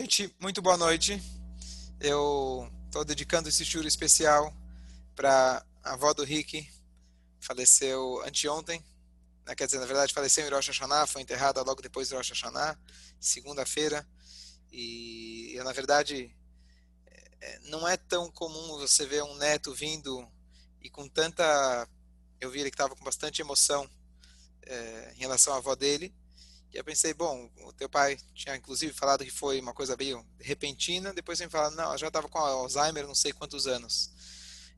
Gente, muito boa noite. Eu estou dedicando esse shur especial para a avó do Rick, faleceu anteontem, né? quer dizer, na verdade faleceu em Rosh Hashanah, foi enterrada logo depois de Rosh Hashanah, segunda-feira, e eu, na verdade é, é, não é tão comum você ver um neto vindo e com tanta, eu vi ele que estava com bastante emoção é, em relação à avó dele, e eu pensei, bom, o teu pai tinha inclusive falado que foi uma coisa meio repentina, depois ele fala, não, ela já estava com Alzheimer não sei quantos anos.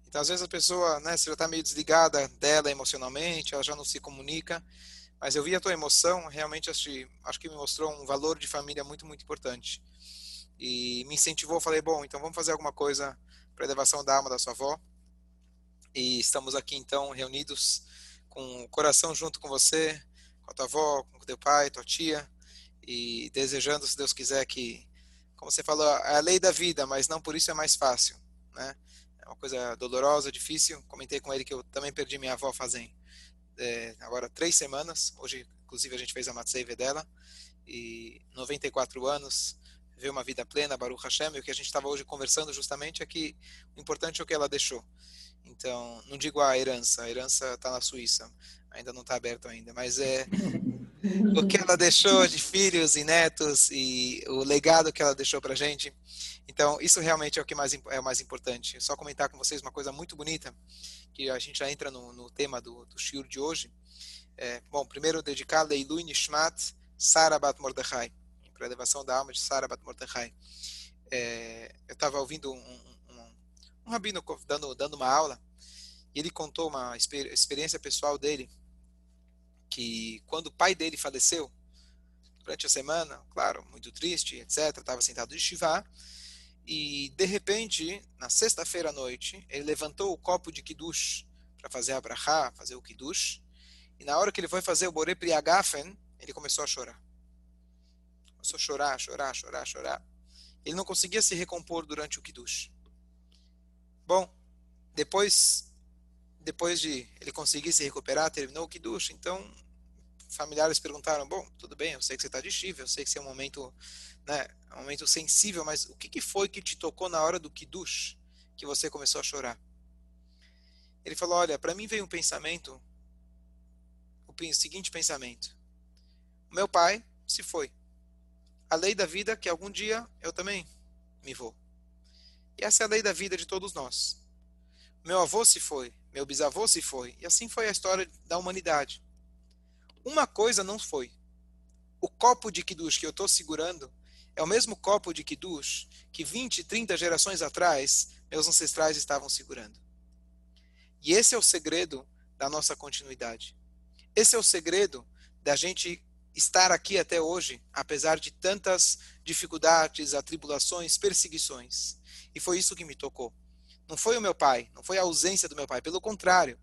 Então, às vezes a pessoa, né, você já está meio desligada dela emocionalmente, ela já não se comunica, mas eu vi a tua emoção, realmente acho, acho que me mostrou um valor de família muito, muito importante. E me incentivou, falei, bom, então vamos fazer alguma coisa para a elevação da alma da sua avó. E estamos aqui, então, reunidos com o coração junto com você, a tua avó, com o teu pai, tua tia, e desejando, se Deus quiser, que, como você falou, é a lei da vida, mas não por isso é mais fácil, né? É uma coisa dolorosa, difícil. Comentei com ele que eu também perdi minha avó fazem é, agora três semanas. Hoje, inclusive, a gente fez a matseive dela. E 94 anos, ver uma vida plena, Baruch Hashem. E o que a gente estava hoje conversando justamente é que o importante é o que ela deixou. Então, não digo a herança, a herança está na Suíça, ainda não está aberto ainda, mas é o que ela deixou de filhos e netos e o legado que ela deixou para gente. Então, isso realmente é o que mais é o mais importante. Só comentar com vocês uma coisa muito bonita, que a gente já entra no, no tema do, do shiur de hoje. É, bom, primeiro dedicar Leilui Nishmat Sara Bat Mordechai, para elevação da alma de Sara Bat Mordechai. É, eu estava ouvindo um, um rabino dando, dando uma aula, e ele contou uma experiência pessoal dele, que quando o pai dele faleceu, durante a semana, claro, muito triste, etc., estava sentado de Shivá, e de repente, na sexta-feira à noite, ele levantou o copo de Kiddush para fazer a brachá, fazer o Kiddush, e na hora que ele foi fazer o Boré Priagafen, ele começou a chorar. Começou a chorar, chorar, chorar, chorar. Ele não conseguia se recompor durante o Kiddush. Bom, depois depois de ele conseguir se recuperar, terminou o Kiddush, então familiares perguntaram, bom, tudo bem, eu sei que você está de chifre, eu sei que esse é um momento, né, um momento sensível, mas o que, que foi que te tocou na hora do Kiddush que você começou a chorar? Ele falou, olha, para mim veio um pensamento, o seguinte pensamento, meu pai se foi, a lei da vida que algum dia eu também me vou. Essa é a lei da vida de todos nós. Meu avô se foi, meu bisavô se foi, e assim foi a história da humanidade. Uma coisa não foi. O copo de Kiddush que eu estou segurando é o mesmo copo de Kiddush que 20, 30 gerações atrás meus ancestrais estavam segurando. E esse é o segredo da nossa continuidade. Esse é o segredo da gente estar aqui até hoje, apesar de tantas dificuldades, atribulações, perseguições. E foi isso que me tocou. Não foi o meu pai, não foi a ausência do meu pai, pelo contrário.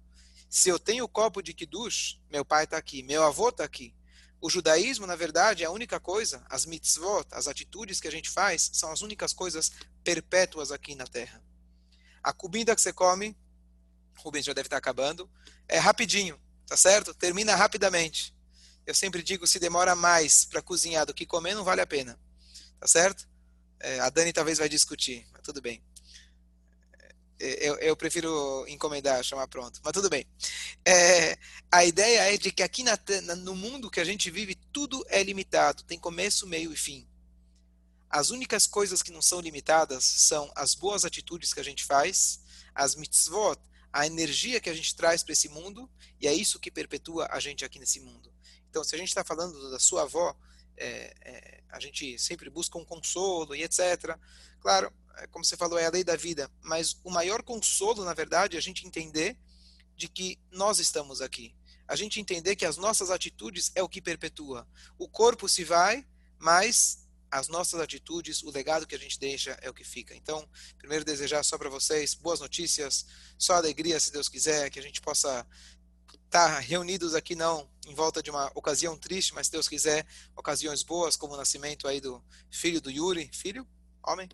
Se eu tenho o copo de Kiddush, meu pai está aqui, meu avô está aqui. O judaísmo, na verdade, é a única coisa, as mitzvot, as atitudes que a gente faz, são as únicas coisas perpétuas aqui na Terra. A comida que você come, Rubens já deve estar acabando, é rapidinho, tá certo? Termina rapidamente. Eu sempre digo, se demora mais para cozinhar do que comer, não vale a pena. Tá certo? É, a Dani talvez vai discutir, mas tudo bem. É, eu, eu, prefiro encomendar, chamar pronto, mas tudo bem. É, a ideia é de que aqui na, no mundo que a gente vive, tudo é limitado, tem começo, meio e fim. As únicas coisas que não são limitadas são as boas atitudes que a gente faz, as mitzvot, a energia que a gente traz para esse mundo, e é isso que perpetua a gente aqui nesse mundo. Então, se a gente está falando da sua avó, é, é, a gente sempre busca um consolo e etc. Claro, é, como você falou, é a lei da vida, mas o maior consolo, na verdade, é a gente entender de que nós estamos aqui. A gente entender que as nossas atitudes é o que perpetua. O corpo se vai, mas as nossas atitudes, o legado que a gente deixa é o que fica. Então, primeiro desejar só para vocês boas notícias, só alegria, se Deus quiser, que a gente possa estar tá reunidos aqui não em volta de uma ocasião triste, mas se Deus quiser, ocasiões boas, como o nascimento aí do filho do Yuri, filho, homem,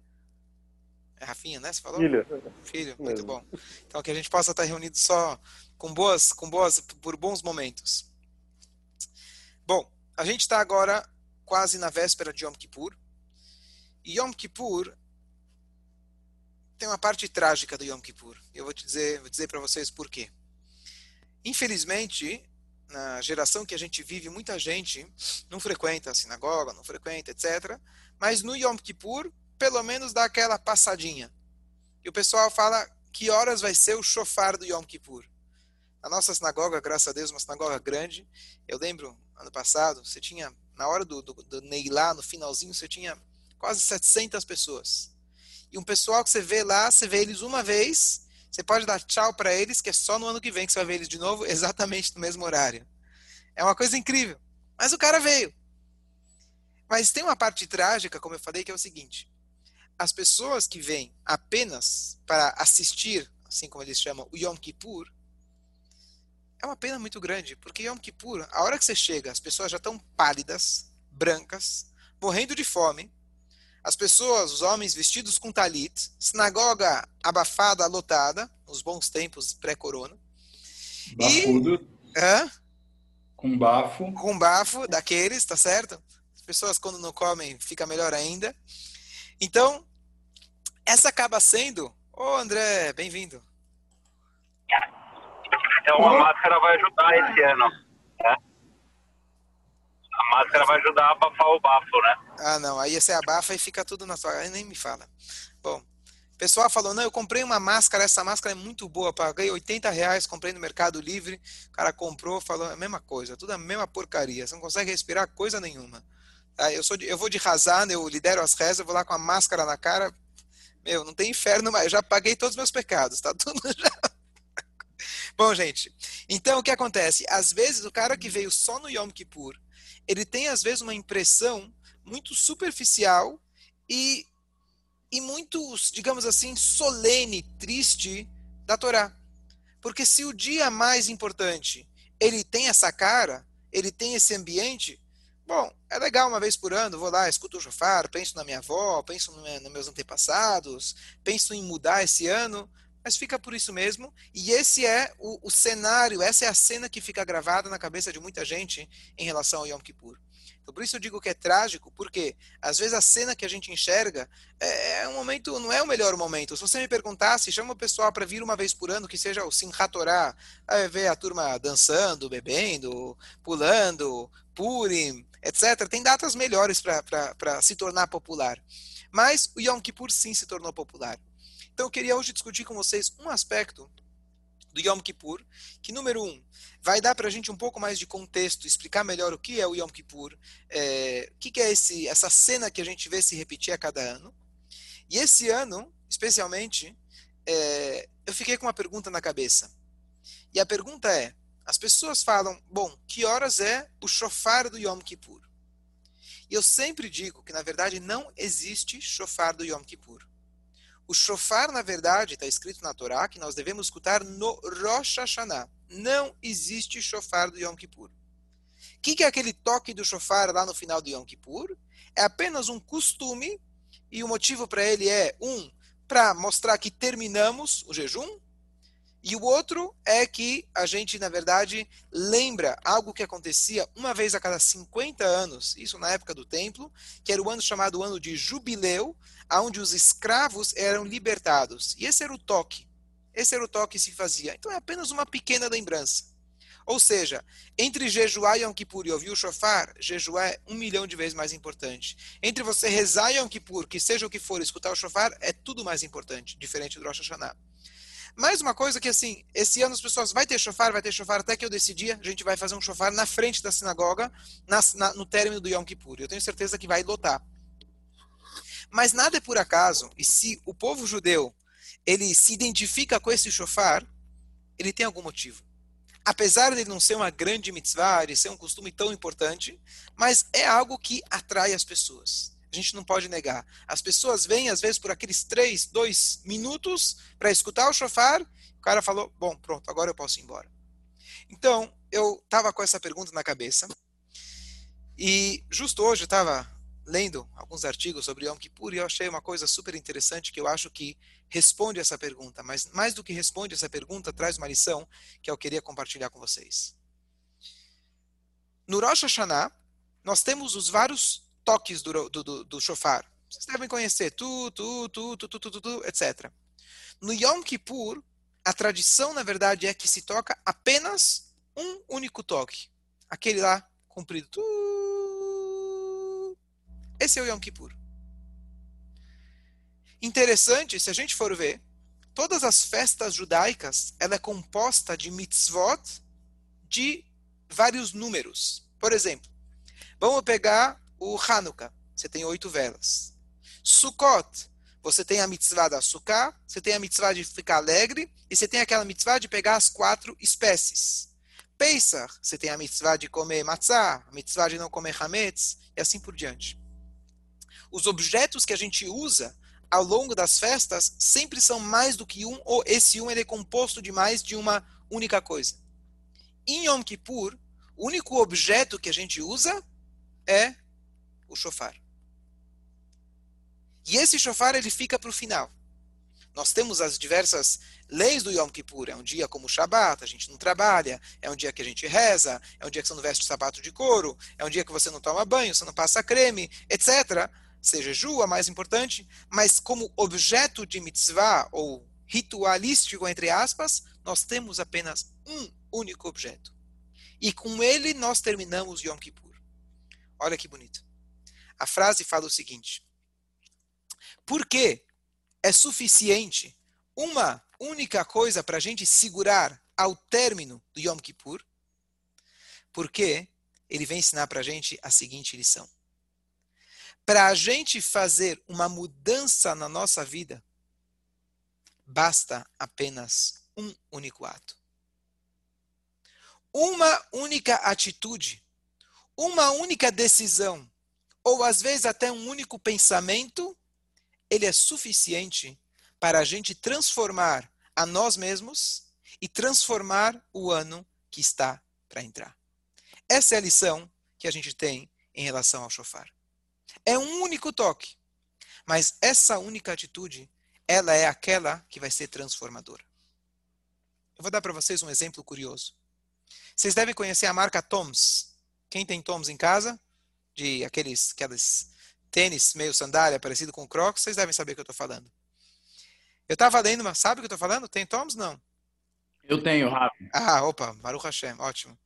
é Rafinha, né? Você falou? Filho. Filho, muito bom. Então que a gente possa estar reunido só com boas, com boas, por bons momentos. Bom, a gente está agora quase na véspera de Yom Kippur Yom Kippur tem uma parte trágica do Yom Kippur. Eu vou te dizer, vou dizer para vocês por quê. Infelizmente, na geração que a gente vive, muita gente não frequenta a sinagoga, não frequenta, etc. Mas no Yom Kippur, pelo menos dá aquela passadinha. E o pessoal fala que horas vai ser o shofar do Yom Kippur. A nossa sinagoga, graças a Deus, uma sinagoga grande. Eu lembro, ano passado, você tinha, na hora do, do, do Neilá, no finalzinho, você tinha quase 700 pessoas. E um pessoal que você vê lá, você vê eles uma vez, você pode dar tchau para eles, que é só no ano que vem que você vai ver eles de novo, exatamente no mesmo horário. É uma coisa incrível. Mas o cara veio. Mas tem uma parte trágica, como eu falei, que é o seguinte: as pessoas que vêm apenas para assistir, assim como eles chamam, o Yom Kippur, é uma pena muito grande, porque Yom Kippur, a hora que você chega, as pessoas já estão pálidas, brancas, morrendo de fome. As pessoas, os homens vestidos com talit, sinagoga abafada, lotada, nos bons tempos pré-corona. Bafudo. E, hã? Com bafo. Com bafo daqueles, tá certo? As pessoas quando não comem fica melhor ainda. Então, essa acaba sendo. Ô André, bem-vindo. Então a máscara vai ajudar esse ano. Máscara vai ajudar a abafar o bafo, né? Ah, não. Aí você abafa e fica tudo na sua. Aí nem me fala. Bom, pessoal falou: não, eu comprei uma máscara, essa máscara é muito boa, paguei 80 reais, comprei no Mercado Livre. O cara comprou, falou: é a mesma coisa, tudo a mesma porcaria, você não consegue respirar coisa nenhuma. Ah, eu, sou de, eu vou de razar, eu lidero as rezas, eu vou lá com a máscara na cara. Meu, não tem inferno mais, eu já paguei todos os meus pecados, tá tudo já. Bom, gente, então o que acontece? Às vezes o cara que veio só no Yom Kippur, ele tem às vezes uma impressão muito superficial e, e muito, digamos assim, solene, triste da Torá. Porque se o dia mais importante ele tem essa cara, ele tem esse ambiente, bom, é legal uma vez por ano, vou lá, escuto o chofar, penso na minha avó, penso no, nos meus antepassados, penso em mudar esse ano, mas fica por isso mesmo. E esse é o, o, cenário, essa é a cena que fica gravada na cabeça de muita gente em relação ao Yom Kippur. Então, por isso eu digo que é trágico, porque às vezes a cena que a gente enxerga é, é um momento, não é o melhor momento. Se você me perguntasse, chama o pessoal para vir uma vez por ano, que seja o Simchat Torah, ver a turma dançando, bebendo, pulando, Purim, etc. Tem datas melhores para se tornar popular. Mas o Yom Kippur sim se tornou popular. Então eu queria hoje discutir com vocês um aspecto do Yom Kippur, que número um, vai dar para a gente um pouco mais de contexto, explicar melhor o que é o Yom Kippur, é, o que, que é esse, essa cena que a gente vê se repetir a cada ano. E esse ano, especialmente, é, eu fiquei com uma pergunta na cabeça. E a pergunta é: as pessoas falam, bom, que horas é o shofar do Yom Kippur? E eu sempre digo que, na verdade, não existe shofar do Yom Kippur. O shofar, na verdade, está escrito na Torá que nós devemos escutar no Rosh Hashanah. Não existe shofar do Yom Kippur. O que, que é aquele toque do shofar lá no final do Yom Kippur? É apenas um costume, e o motivo para ele é, um, para mostrar que terminamos o jejum, e o outro é que a gente, na verdade, lembra algo que acontecia uma vez a cada 50 anos, isso na época do templo, que era o ano chamado ano de jubileu, onde os escravos eram libertados. E esse era o toque. Esse era o toque que se fazia. Então é apenas uma pequena lembrança. Ou seja, entre jejuar Yom Kippur e ouvir o shofar, jejuar é um milhão de vezes mais importante. Entre você rezar Yom Kippur, que seja o que for, escutar o shofar, é tudo mais importante, diferente do Rosh Hashanah. Mais uma coisa que, assim, esse ano as pessoas vai ter chofar, vai ter chofar até que eu decidi, a gente vai fazer um chofar na frente da sinagoga, na, na, no término do Yom Kippur. Eu tenho certeza que vai lotar. Mas nada é por acaso, e se o povo judeu, ele se identifica com esse chofar, ele tem algum motivo. Apesar de não ser uma grande mitzvah, de ser um costume tão importante, mas é algo que atrai as pessoas. A gente não pode negar. As pessoas vêm, às vezes, por aqueles três, dois minutos para escutar o chofar. O cara falou: Bom, pronto, agora eu posso ir embora. Então, eu estava com essa pergunta na cabeça. E justo hoje eu estava lendo alguns artigos sobre Yom Kippur e eu achei uma coisa super interessante que eu acho que responde essa pergunta. Mas mais do que responde essa pergunta, traz uma lição que eu queria compartilhar com vocês. No Rosh Hashanah, nós temos os vários toques do, do, do, do shofar. Vocês devem conhecer tu, tu, tu, tu, tu, tu, tu, tu etc. No Yom Kippur, a tradição, na verdade, é que se toca apenas um único toque. Aquele lá, comprido. Tu. Esse é o Yom Kippur. Interessante, se a gente for ver, todas as festas judaicas, ela é composta de mitzvot de vários números. Por exemplo, vamos pegar o Hanukkah. Você tem oito velas. Sukkot, você tem a mitzvah da sukkah, você tem a mitzvah de ficar alegre, e você tem aquela mitzvah de pegar as quatro espécies. Pesach, você tem a mitzvah de comer matzah, a mitzvah de não comer hametz, e assim por diante. Os objetos que a gente usa ao longo das festas sempre são mais do que um, ou esse um ele é composto de mais de uma única coisa. Em Yom Kippur, o único objeto que a gente usa é o shofar. E esse shofar ele fica para o final. Nós temos as diversas leis do Yom Kippur. É um dia como o Shabat, a gente não trabalha. É um dia que a gente reza. É um dia que você não veste sapato de couro. É um dia que você não toma banho, você não passa creme, etc seja jejua, mais importante, mas como objeto de mitzvah ou ritualístico, entre aspas, nós temos apenas um único objeto. E com ele nós terminamos Yom Kippur. Olha que bonito. A frase fala o seguinte: Por que é suficiente uma única coisa para a gente segurar ao término do Yom Kippur? Porque ele vem ensinar para a gente a seguinte lição para a gente fazer uma mudança na nossa vida, basta apenas um único ato. Uma única atitude, uma única decisão, ou às vezes até um único pensamento, ele é suficiente para a gente transformar a nós mesmos e transformar o ano que está para entrar. Essa é a lição que a gente tem em relação ao shofar. É um único toque. Mas essa única atitude, ela é aquela que vai ser transformadora. Eu vou dar para vocês um exemplo curioso. Vocês devem conhecer a marca Toms. Quem tem Toms em casa? De aqueles, aqueles tênis meio sandália parecido com Crocs, vocês devem saber o que eu estou falando. Eu estava lendo, mas sabe o que eu estou falando? Tem Toms? Não. Eu tenho, Rafa. Ah, opa, Baruch Hashem, ótimo.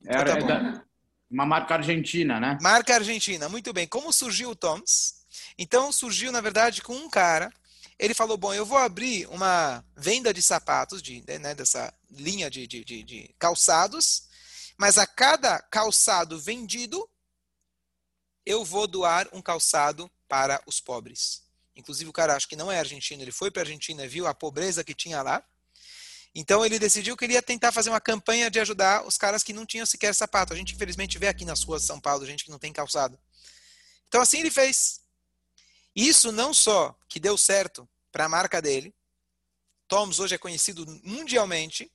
Então, tá é uma marca argentina, né? Marca argentina, muito bem. Como surgiu o Toms? Então surgiu, na verdade, com um cara. Ele falou: Bom, eu vou abrir uma venda de sapatos, de, né, dessa linha de, de, de, de calçados, mas a cada calçado vendido, eu vou doar um calçado para os pobres. Inclusive, o cara acho que não é argentino, ele foi para a Argentina, viu a pobreza que tinha lá, então ele decidiu que ele ia tentar fazer uma campanha de ajudar os caras que não tinham sequer sapato. A gente infelizmente vê aqui nas ruas de São Paulo gente que não tem calçado. Então assim ele fez. Isso não só que deu certo para a marca dele, Toms hoje é conhecido mundialmente,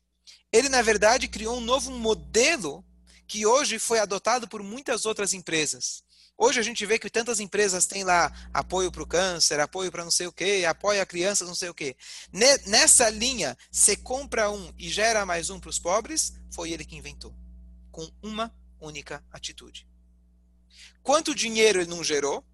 ele na verdade criou um novo modelo que hoje foi adotado por muitas outras empresas. Hoje a gente vê que tantas empresas têm lá apoio para o câncer, apoio para não sei o quê, apoio a crianças, não sei o quê. Nessa linha, você compra um e gera mais um para os pobres, foi ele que inventou. Com uma única atitude. Quanto dinheiro ele não gerou,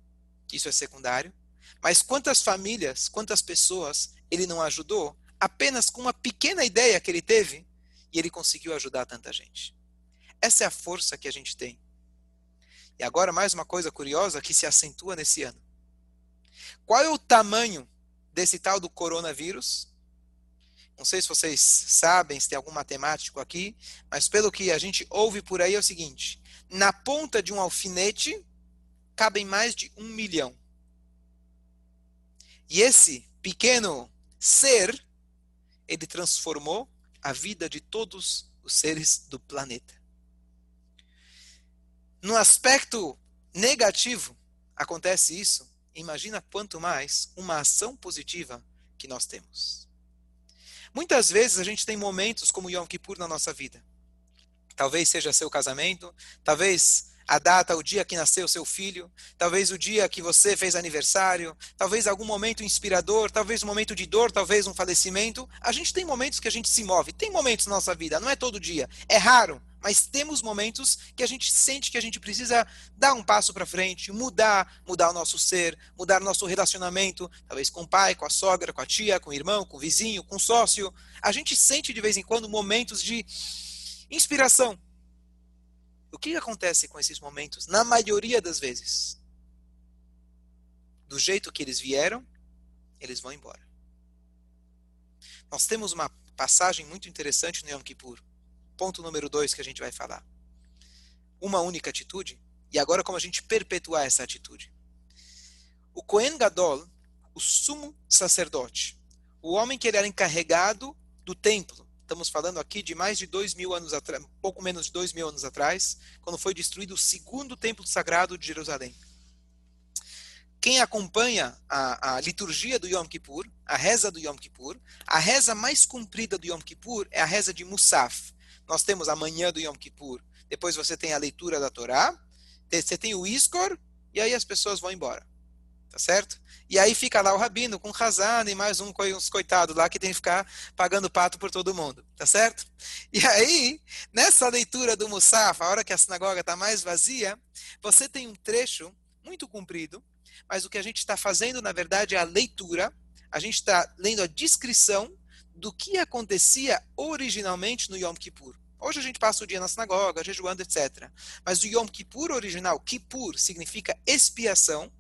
isso é secundário, mas quantas famílias, quantas pessoas ele não ajudou, apenas com uma pequena ideia que ele teve, e ele conseguiu ajudar tanta gente. Essa é a força que a gente tem e agora mais uma coisa curiosa que se acentua nesse ano. Qual é o tamanho desse tal do coronavírus? Não sei se vocês sabem, se tem algum matemático aqui, mas pelo que a gente ouve por aí é o seguinte: na ponta de um alfinete cabem mais de um milhão. E esse pequeno ser, ele transformou a vida de todos os seres do planeta. No aspecto negativo, acontece isso. Imagina quanto mais uma ação positiva que nós temos. Muitas vezes a gente tem momentos como Yom Kippur na nossa vida. Talvez seja seu casamento, talvez a data, o dia que nasceu seu filho, talvez o dia que você fez aniversário, talvez algum momento inspirador, talvez um momento de dor, talvez um falecimento. A gente tem momentos que a gente se move. Tem momentos na nossa vida, não é todo dia. É raro, mas temos momentos que a gente sente que a gente precisa dar um passo para frente, mudar, mudar o nosso ser, mudar o nosso relacionamento, talvez com o pai, com a sogra, com a tia, com o irmão, com o vizinho, com o sócio. A gente sente de vez em quando momentos de inspiração. O que acontece com esses momentos? Na maioria das vezes, do jeito que eles vieram, eles vão embora. Nós temos uma passagem muito interessante no Yom Kippur. Ponto número dois que a gente vai falar. Uma única atitude, e agora como a gente perpetuar essa atitude. O Kohen Gadol, o sumo sacerdote, o homem que ele era encarregado do templo, estamos falando aqui de mais de dois mil anos atrás, pouco menos de dois mil anos atrás, quando foi destruído o segundo templo sagrado de Jerusalém. Quem acompanha a, a, liturgia do Yom Kippur, a reza do Yom Kippur, a reza mais comprida do Yom Kippur é a reza de Musaf. Nós temos a manhã do Yom Kippur, depois você tem a leitura da Torá, você tem o Iskor, e aí as pessoas vão embora. Tá certo? E aí fica lá o rabino com Hazan e mais um, uns coitados lá que tem que ficar pagando pato por todo mundo. Tá certo? E aí, nessa leitura do Musaf, a hora que a sinagoga está mais vazia, você tem um trecho muito comprido, mas o que a gente está fazendo, na verdade, é a leitura, a gente está lendo a descrição do que acontecia originalmente no Yom Kippur. Hoje a gente passa o dia na sinagoga, jejuando, etc. Mas o Yom Kippur original, Kippur, significa expiação.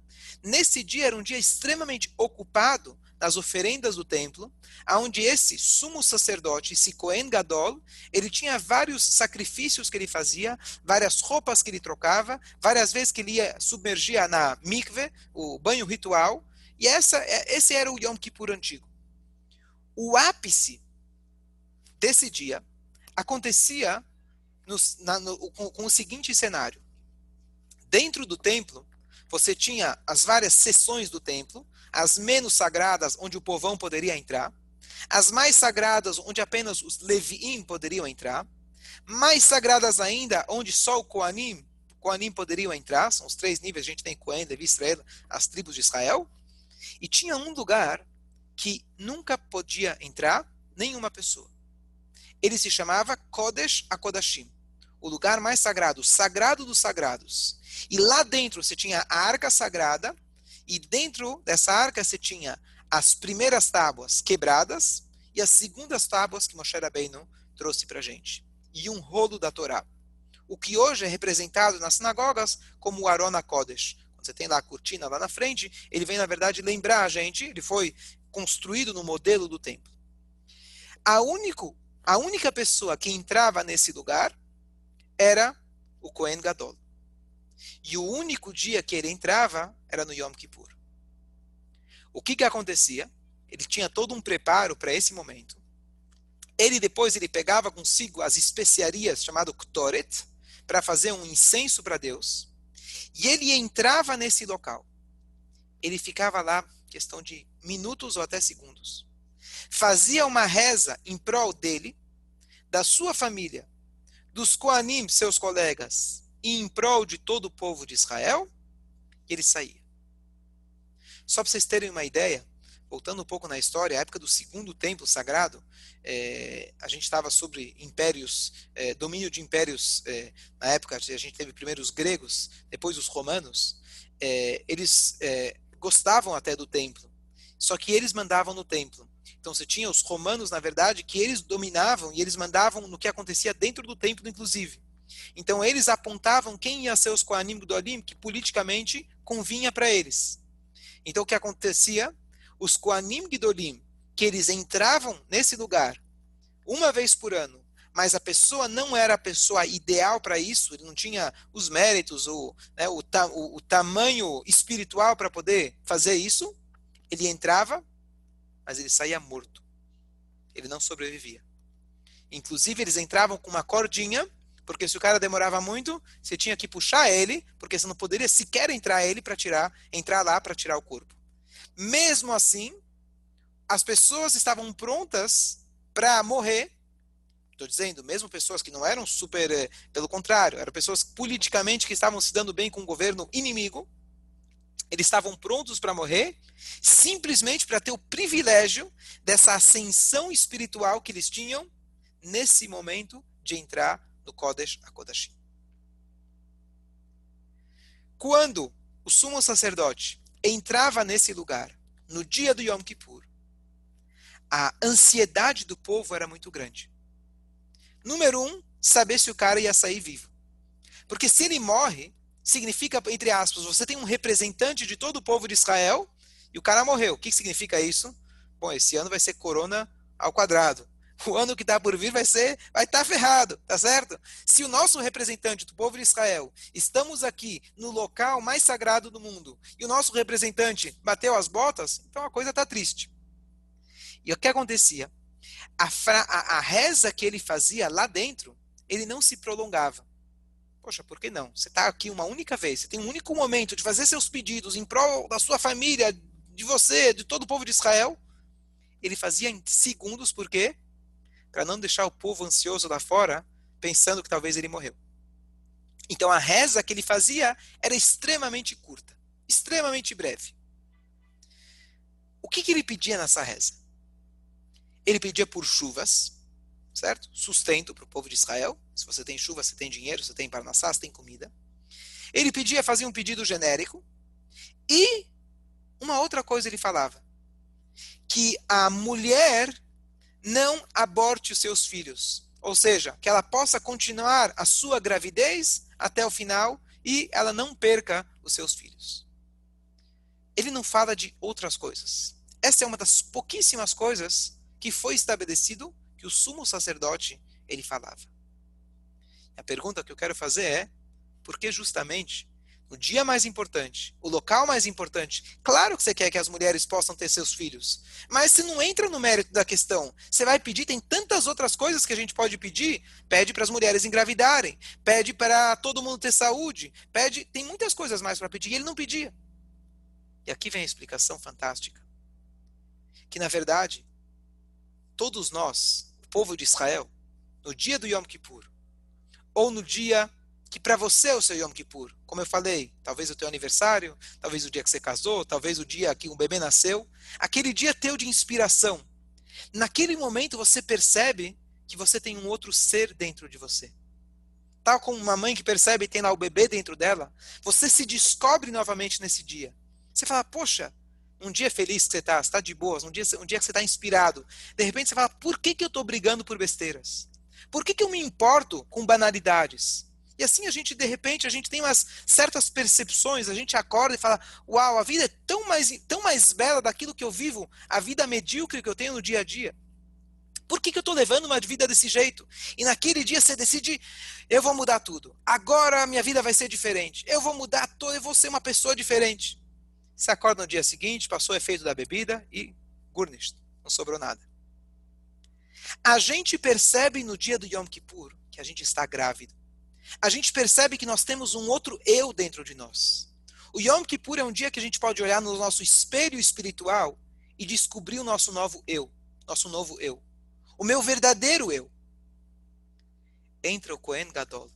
Nesse dia era um dia extremamente ocupado das oferendas do templo, aonde esse sumo sacerdote, esse Kohen Gadol, ele tinha vários sacrifícios que ele fazia, várias roupas que ele trocava, várias vezes que ele ia submergia na mikve, o banho ritual, e essa, esse era o Yom Kippur antigo. O ápice desse dia acontecia no, na, no, com, com o seguinte cenário. Dentro do templo, você tinha as várias seções do templo, as menos sagradas, onde o povão poderia entrar, as mais sagradas, onde apenas os Leviim poderiam entrar, mais sagradas ainda, onde só o Koanim, Koanim poderiam entrar, são os três níveis, a gente tem Cohen, Levi, Israel, as tribos de Israel, e tinha um lugar que nunca podia entrar nenhuma pessoa. Ele se chamava Kodesh Akodashim, o lugar mais sagrado, sagrado dos sagrados. E lá dentro você tinha a arca sagrada, e dentro dessa arca você tinha as primeiras tábuas quebradas e as segundas tábuas que Moshe Rabbeinu trouxe para a gente. E um rolo da Torá. O que hoje é representado nas sinagogas como o Arona Kodesh. Quando você tem lá a cortina lá na frente, ele vem, na verdade, lembrar a gente, ele foi construído no modelo do templo. A, único, a única pessoa que entrava nesse lugar era o Kohen Gadol. E o único dia que ele entrava era no Yom Kippur. O que, que acontecia? Ele tinha todo um preparo para esse momento. Ele depois ele pegava consigo as especiarias chamado Ktoret para fazer um incenso para Deus. E ele entrava nesse local. Ele ficava lá questão de minutos ou até segundos. Fazia uma reza em prol dele, da sua família, dos Koanim, seus colegas, e em prol de todo o povo de Israel, e ele saía. Só para vocês terem uma ideia, voltando um pouco na história, a época do segundo templo sagrado, é, a gente estava sobre impérios, é, domínio de impérios, é, na época a gente teve primeiro os gregos, depois os romanos, é, eles é, gostavam até do templo, só que eles mandavam no templo. Então você tinha os romanos, na verdade, que eles dominavam e eles mandavam no que acontecia dentro do templo, inclusive. Então eles apontavam quem ia ser os Koanim Gdolim que politicamente convinha para eles. Então o que acontecia? Os Koanim Gdolim, que eles entravam nesse lugar uma vez por ano, mas a pessoa não era a pessoa ideal para isso, ele não tinha os méritos, o, né, o, o, o tamanho espiritual para poder fazer isso, ele entrava, mas ele saía morto. Ele não sobrevivia. Inclusive, eles entravam com uma cordinha porque se o cara demorava muito, você tinha que puxar ele, porque você não poderia sequer entrar ele para tirar, entrar lá para tirar o corpo. Mesmo assim, as pessoas estavam prontas para morrer. Estou dizendo, mesmo pessoas que não eram super, eh, pelo contrário, eram pessoas politicamente que estavam se dando bem com o governo inimigo. Eles estavam prontos para morrer, simplesmente para ter o privilégio dessa ascensão espiritual que eles tinham nesse momento de entrar no Kodesh HaKodashim. Quando o sumo sacerdote entrava nesse lugar, no dia do Yom Kippur, a ansiedade do povo era muito grande. Número um, saber se o cara ia sair vivo. Porque se ele morre, significa, entre aspas, você tem um representante de todo o povo de Israel e o cara morreu. O que significa isso? Bom, esse ano vai ser corona ao quadrado. O ano que está por vir vai ser, vai estar tá ferrado, tá certo? Se o nosso representante do povo de Israel, estamos aqui no local mais sagrado do mundo, e o nosso representante bateu as botas, então a coisa está triste. E o que acontecia? A, fra, a, a reza que ele fazia lá dentro, ele não se prolongava. Poxa, por que não? Você está aqui uma única vez, você tem um único momento de fazer seus pedidos em prol da sua família, de você, de todo o povo de Israel. Ele fazia em segundos, por quê? Para não deixar o povo ansioso lá fora, pensando que talvez ele morreu. Então a reza que ele fazia era extremamente curta, extremamente breve. O que, que ele pedia nessa reza? Ele pedia por chuvas, certo? Sustento para o povo de Israel. Se você tem chuva, você tem dinheiro, você tem parnassá, você tem comida. Ele pedia, fazia um pedido genérico. E uma outra coisa ele falava: que a mulher não aborte os seus filhos. Ou seja, que ela possa continuar a sua gravidez até o final e ela não perca os seus filhos. Ele não fala de outras coisas. Essa é uma das pouquíssimas coisas que foi estabelecido que o sumo sacerdote ele falava. A pergunta que eu quero fazer é: por que justamente no dia mais importante, o local mais importante, claro que você quer que as mulheres possam ter seus filhos, mas se não entra no mérito da questão, você vai pedir, tem tantas outras coisas que a gente pode pedir, pede para as mulheres engravidarem, pede para todo mundo ter saúde, pede, tem muitas coisas mais para pedir, e ele não pedia. E aqui vem a explicação fantástica. Que na verdade, todos nós, povo de Israel, no dia do Yom Kippur, ou no dia que para você é o seu Yom Kippur, como eu falei, talvez o teu aniversário, talvez o dia que você casou, talvez o dia que um bebê nasceu, aquele dia teu de inspiração. Naquele momento você percebe que você tem um outro ser dentro de você. Tal como uma mãe que percebe que tem lá o bebê dentro dela, você se descobre novamente nesse dia. Você fala, poxa, um dia feliz que você está, está de boas, um dia, um dia que você está inspirado. De repente você fala, por que, que eu estou brigando por besteiras? Por que, que eu me importo com banalidades? E assim a gente, de repente, a gente tem umas certas percepções, a gente acorda e fala, uau, a vida é tão mais, tão mais bela daquilo que eu vivo, a vida medíocre que eu tenho no dia a dia. Por que, que eu estou levando uma vida desse jeito? E naquele dia você decide, eu vou mudar tudo. Agora a minha vida vai ser diferente. Eu vou mudar tudo, eu vou ser uma pessoa diferente. Você acorda no dia seguinte, passou o efeito da bebida e gurnisht, não sobrou nada. A gente percebe no dia do Yom Kippur que a gente está grávido. A gente percebe que nós temos um outro eu dentro de nós. O Yom Kippur é um dia que a gente pode olhar no nosso espelho espiritual e descobrir o nosso novo eu, nosso novo eu, o meu verdadeiro eu. Entra o Kohen Gadol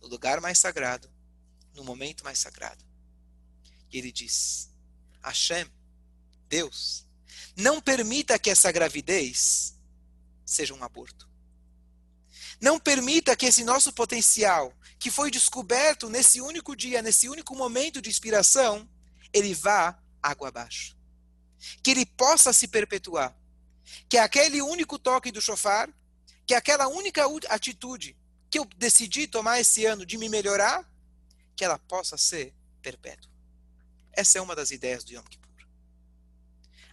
no lugar mais sagrado, no momento mais sagrado. Ele diz: Hashem, Deus, não permita que essa gravidez seja um aborto. Não permita que esse nosso potencial, que foi descoberto nesse único dia, nesse único momento de inspiração, ele vá água abaixo. Que ele possa se perpetuar. Que aquele único toque do chofar, que aquela única atitude que eu decidi tomar esse ano de me melhorar, que ela possa ser perpétua. Essa é uma das ideias do Yom Kippur.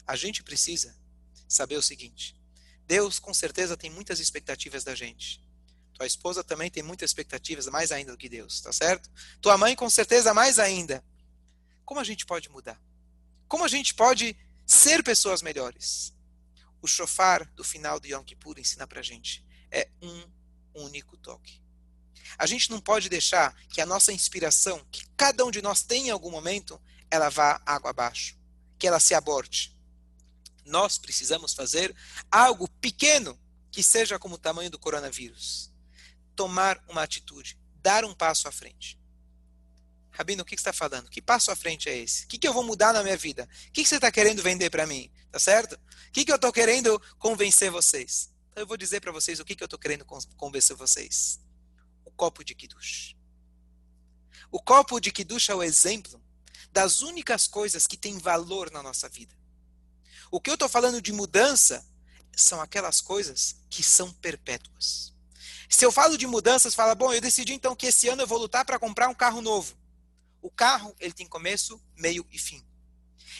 A gente precisa saber o seguinte: Deus com certeza tem muitas expectativas da gente. Tua esposa também tem muitas expectativas, mais ainda do que Deus, tá certo? Tua mãe com certeza mais ainda. Como a gente pode mudar? Como a gente pode ser pessoas melhores? O shofar do final do Yom Kippur ensina pra gente. É um único toque. A gente não pode deixar que a nossa inspiração, que cada um de nós tem em algum momento, ela vá água abaixo, que ela se aborte. Nós precisamos fazer algo pequeno que seja como o tamanho do coronavírus. Tomar uma atitude, dar um passo à frente. Rabino, o que, você está falando? Que passo à frente é esse? O que, eu vou mudar na minha vida? O que, você está querendo vender para mim? Tá certo? O que, que eu estou querendo convencer vocês? Então eu vou dizer para vocês o que, que eu estou querendo convencer vocês. O copo de Kiddush. O copo de Kiddush é o exemplo das únicas coisas que têm valor na nossa vida. O que eu estou falando de mudança são aquelas coisas que são perpétuas. Se eu falo de mudanças, fala, bom, eu decidi então que esse ano eu vou lutar para comprar um carro novo. O carro, ele tem começo, meio e fim.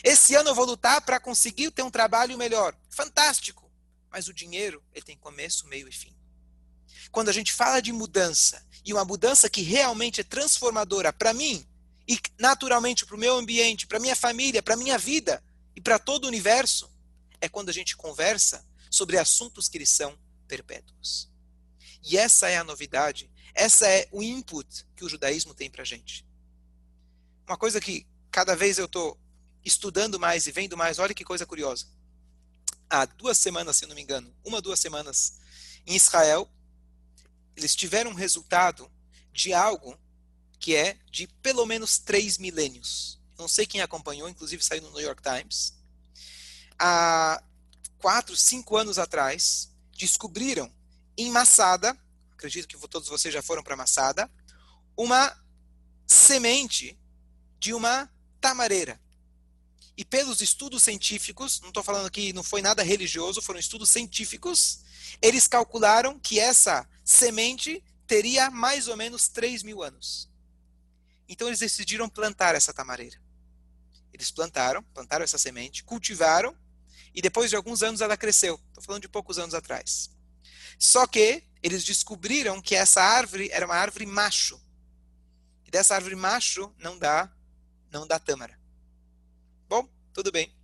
Esse ano eu vou lutar para conseguir ter um trabalho melhor. Fantástico. Mas o dinheiro, ele tem começo, meio e fim. Quando a gente fala de mudança, e uma mudança que realmente é transformadora para mim, e naturalmente para o meu ambiente, para minha família, para minha vida e para todo o universo, é quando a gente conversa sobre assuntos que eles são perpétuos. E essa é a novidade, essa é o input que o judaísmo tem para a gente. Uma coisa que cada vez eu estou estudando mais e vendo mais, olha que coisa curiosa. Há duas semanas, se não me engano, uma, duas semanas, em Israel, eles tiveram um resultado de algo que é de pelo menos três milênios. Não sei quem acompanhou, inclusive saiu no New York Times. Há quatro, cinco anos atrás, descobriram em Massada, acredito que todos vocês já foram para Massada, uma semente de uma tamareira. E pelos estudos científicos, não estou falando aqui, não foi nada religioso, foram estudos científicos, eles calcularam que essa semente teria mais ou menos 3 mil anos. Então eles decidiram plantar essa tamareira. Eles plantaram, plantaram essa semente, cultivaram, e depois de alguns anos ela cresceu. Estou falando de poucos anos atrás. Só que eles descobriram que essa árvore era uma árvore macho. E dessa árvore macho não dá, não dá tâmara. Bom, tudo bem.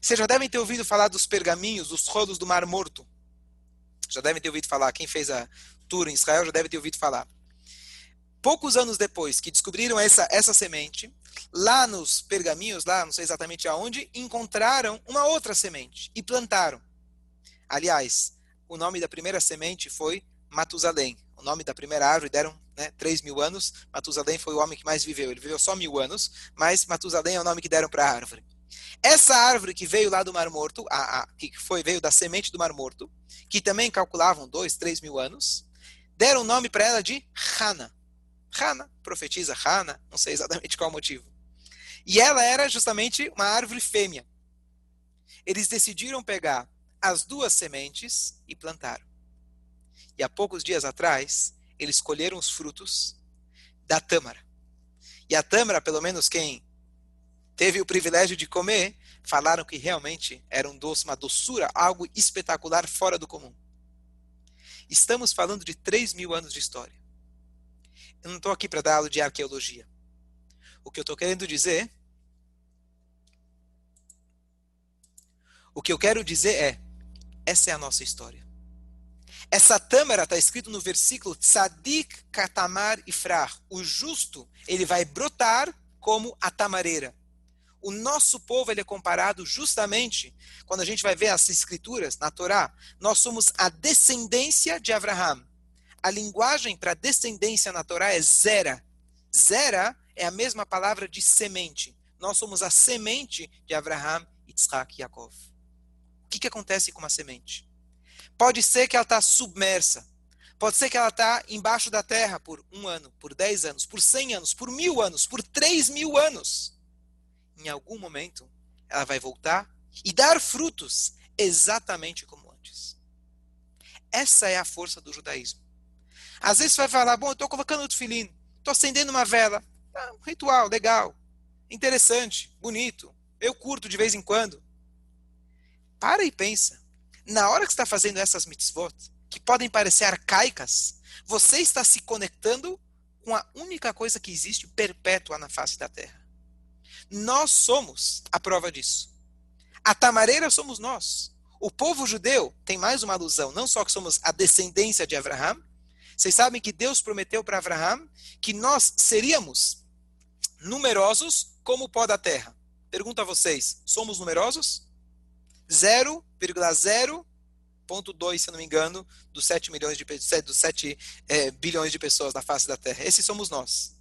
Vocês já devem ter ouvido falar dos pergaminhos, dos rolos do Mar Morto. Já devem ter ouvido falar. Quem fez a tour em Israel já deve ter ouvido falar. Poucos anos depois que descobriram essa, essa semente, lá nos pergaminhos, lá não sei exatamente aonde, encontraram uma outra semente e plantaram. Aliás, o nome da primeira semente foi Matusalém. O nome da primeira árvore deram né, 3 mil anos. Matusalém foi o homem que mais viveu. Ele viveu só mil anos, mas Matusalém é o nome que deram para a árvore. Essa árvore que veio lá do Mar Morto, a, a, que foi veio da semente do Mar Morto, que também calculavam 2, 3 mil anos, deram o nome para ela de Hana. Hana, profetiza Hana, não sei exatamente qual motivo. E ela era justamente uma árvore fêmea. Eles decidiram pegar as duas sementes e plantaram. E há poucos dias atrás, eles colheram os frutos da tâmara. E a tâmara, pelo menos quem teve o privilégio de comer, falaram que realmente era um doce, uma doçura, algo espetacular, fora do comum. Estamos falando de 3 mil anos de história. Eu não estou aqui para dar aula de arqueologia. O que eu estou querendo dizer. O que eu quero dizer é: essa é a nossa história. Essa tâmara está escrito no versículo Tzadik Katamar Ifrar. O justo, ele vai brotar como a tamareira. O nosso povo ele é comparado justamente, quando a gente vai ver as escrituras na Torá, nós somos a descendência de Abraham. A linguagem para descendência na Torá é zera. Zera é a mesma palavra de semente. Nós somos a semente de Abraham, Yitzhak e Yaakov. O que, que acontece com uma semente? Pode ser que ela está submersa. Pode ser que ela está embaixo da terra por um ano, por dez anos, por cem anos, por mil anos, por três mil anos. Em algum momento, ela vai voltar e dar frutos exatamente como antes. Essa é a força do judaísmo. Às vezes você vai falar, bom, eu estou colocando o tefilim, estou acendendo uma vela. Ah, um ritual, legal, interessante, bonito. Eu curto de vez em quando. Para e pensa na hora que está fazendo essas mitzvot, que podem parecer arcaicas, você está se conectando com a única coisa que existe perpétua na face da terra. Nós somos a prova disso. A tamareira somos nós. O povo judeu tem mais uma alusão, não só que somos a descendência de Abraham, vocês sabem que Deus prometeu para Abraham que nós seríamos numerosos como o pó da terra. Pergunto a vocês, somos numerosos? 0,0.2, se não me engano, dos 7 milhões de dos 7 é, bilhões de pessoas na face da Terra. Esses somos nós.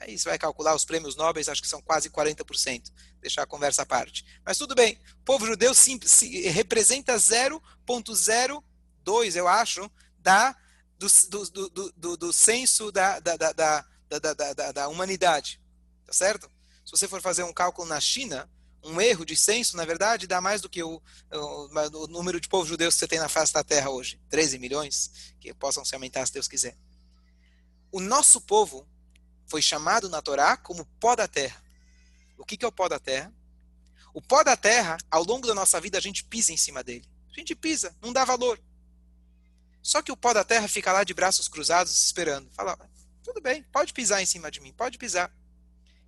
Aí você vai calcular os prêmios nobres, acho que são quase 40%. Deixar a conversa à parte. Mas tudo bem. O povo judeu sim, sim, representa 0,0 dois, eu acho, da, do, do, do, do, senso da, da, da, da, da, da, da humanidade. Tá certo? Se você for fazer um cálculo na China, um erro de censo, na verdade, dá mais do que o, o, o, número de povos judeus que você tem na face da terra hoje. 13 milhões, que possam se aumentar se Deus quiser. O nosso povo foi chamado na Torá como pó da terra. O que, que é o pó da terra? O pó da terra, ao longo da nossa vida, a gente pisa em cima dele. A gente pisa, não dá valor. Só que o pó da terra fica lá de braços cruzados esperando. Fala, tudo bem, pode pisar em cima de mim, pode pisar.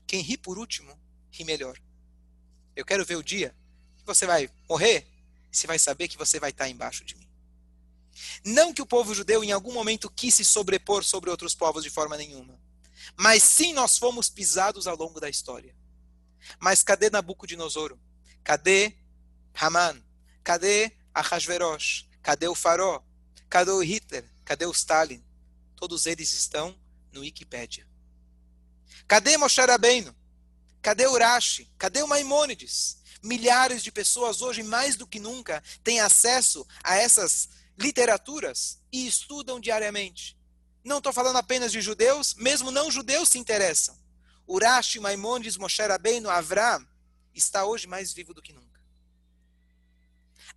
Quem ri por último, ri melhor. Eu quero ver o dia que você vai morrer, você vai saber que você vai estar embaixo de mim. Não que o povo judeu em algum momento quis se sobrepor sobre outros povos de forma nenhuma. Mas sim nós fomos pisados ao longo da história. Mas cadê Nabucodonosor? Cadê Haman? Cadê Ahasverosh? Cadê o Faró? Cadê o Hitler? Cadê o Stalin? Todos eles estão no Wikipédia. Cadê Moshe Rabbeinu? Cadê Urashi? Cadê o Maimônides? Milhares de pessoas hoje, mais do que nunca, têm acesso a essas literaturas e estudam diariamente. Não estou falando apenas de judeus, mesmo não judeus se interessam. Urashi, Maimonides, Moshe Rabbeinu, Avram, está hoje mais vivo do que nunca.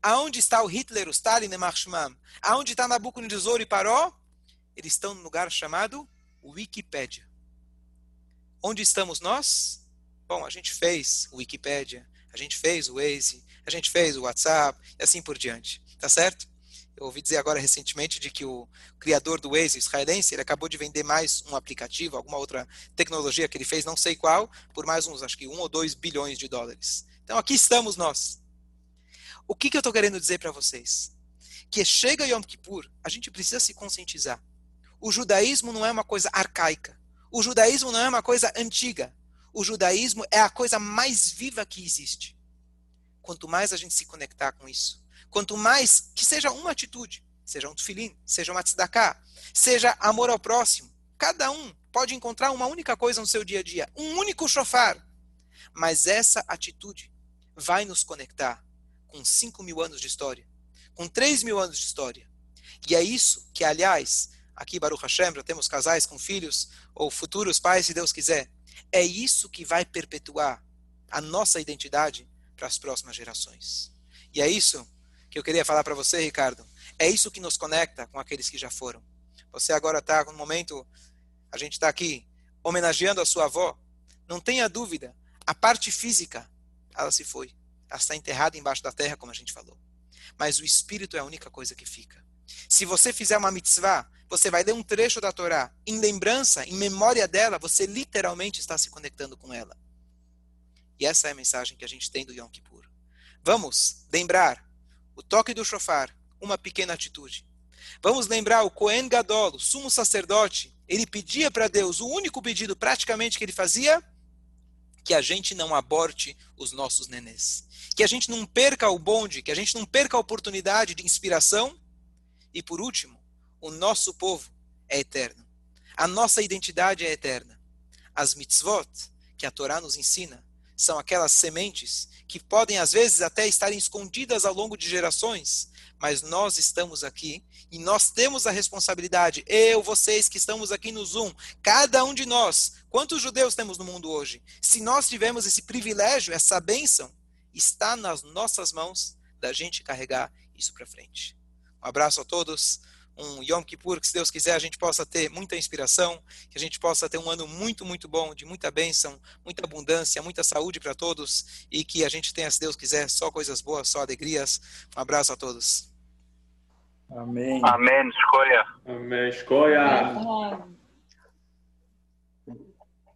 Aonde está o Hitler, o Stalin e Marshman? Aonde está Nabucodonosor e Paró? Eles estão num lugar chamado Wikipédia. Onde estamos nós? Bom, a gente fez o Wikipédia, a gente fez o Waze, a gente fez o WhatsApp e assim por diante. Tá certo? Eu ouvi dizer agora recentemente de que o criador do Waze, israelense, ele acabou de vender mais um aplicativo, alguma outra tecnologia que ele fez, não sei qual, por mais uns, acho que um ou dois bilhões de dólares. Então aqui estamos nós. O que, que eu estou querendo dizer para vocês? Que chega Yom Kippur, a gente precisa se conscientizar. O judaísmo não é uma coisa arcaica. O judaísmo não é uma coisa antiga. O judaísmo é a coisa mais viva que existe. Quanto mais a gente se conectar com isso, Quanto mais que seja uma atitude, seja um tufilim, seja uma tzedakah, seja amor ao próximo. Cada um pode encontrar uma única coisa no seu dia a dia, um único chofar. Mas essa atitude vai nos conectar com 5 mil anos de história, com 3 mil anos de história. E é isso que, aliás, aqui Baruch Hashem, já temos casais com filhos, ou futuros pais, se Deus quiser. É isso que vai perpetuar a nossa identidade para as próximas gerações. E é isso que eu queria falar para você, Ricardo. É isso que nos conecta com aqueles que já foram. Você agora está no momento, a gente está aqui homenageando a sua avó. Não tenha dúvida, a parte física, ela se foi. Está enterrada embaixo da terra, como a gente falou. Mas o espírito é a única coisa que fica. Se você fizer uma mitzvah, você vai ler um trecho da Torá, em lembrança, em memória dela, você literalmente está se conectando com ela. E essa é a mensagem que a gente tem do Yom Kippur. Vamos lembrar o toque do shofar, uma pequena atitude. Vamos lembrar o Cohen Gadol, o sumo sacerdote, ele pedia para Deus, o único pedido praticamente que ele fazia, que a gente não aborte os nossos nenês. Que a gente não perca o bonde, que a gente não perca a oportunidade de inspiração. E por último, o nosso povo é eterno. A nossa identidade é eterna. As mitzvot, que a Torá nos ensina, são aquelas sementes que podem às vezes até estarem escondidas ao longo de gerações, mas nós estamos aqui e nós temos a responsabilidade, eu, vocês que estamos aqui no Zoom, cada um de nós, quantos judeus temos no mundo hoje? Se nós tivermos esse privilégio, essa bênção, está nas nossas mãos da gente carregar isso para frente. Um abraço a todos um Yom Kippur, que se Deus quiser a gente possa ter muita inspiração, que a gente possa ter um ano muito, muito bom, de muita bênção, muita abundância, muita saúde para todos e que a gente tenha, se Deus quiser, só coisas boas, só alegrias. Um abraço a todos. Amém. Amém. Escolha. Amém. Escolha.